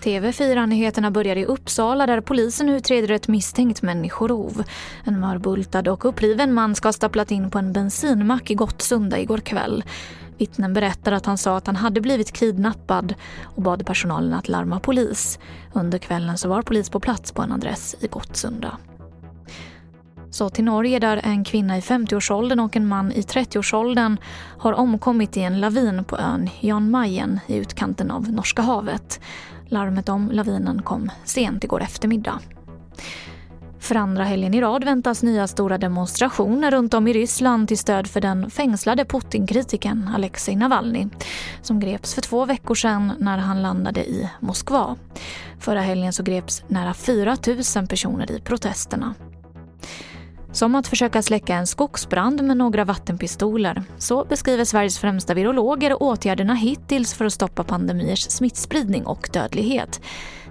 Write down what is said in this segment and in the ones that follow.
TV4-nyheterna börjar i Uppsala där polisen utreder ett misstänkt människorov. En mörbultad och uppriven man ska ha stapplat in på en bensinmack i Gottsunda igår kväll. Vittnen berättar att han sa att han hade blivit kidnappad och bad personalen att larma polis. Under kvällen så var polis på plats på en adress i Gottsunda. Så till Norge där en kvinna i 50-årsåldern och en man i 30-årsåldern har omkommit i en lavin på ön Jan Mayen i utkanten av Norska havet. Larmet om lavinen kom sent igår eftermiddag. För andra helgen i rad väntas nya stora demonstrationer runt om i Ryssland till stöd för den fängslade Putin-kritikern Alexej Navalny som greps för två veckor sedan när han landade i Moskva. Förra helgen så greps nära 4 000 personer i protesterna. Som att försöka släcka en skogsbrand med några vattenpistoler. Så beskriver Sveriges främsta virologer åtgärderna hittills för att stoppa pandemiers smittspridning och dödlighet.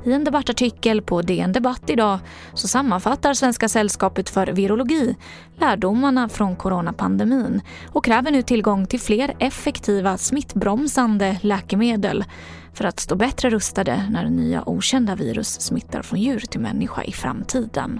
I en debattartikel på DN Debatt idag så sammanfattar Svenska sällskapet för virologi lärdomarna från coronapandemin och kräver nu tillgång till fler effektiva smittbromsande läkemedel för att stå bättre rustade när nya okända virus smittar från djur till människa i framtiden.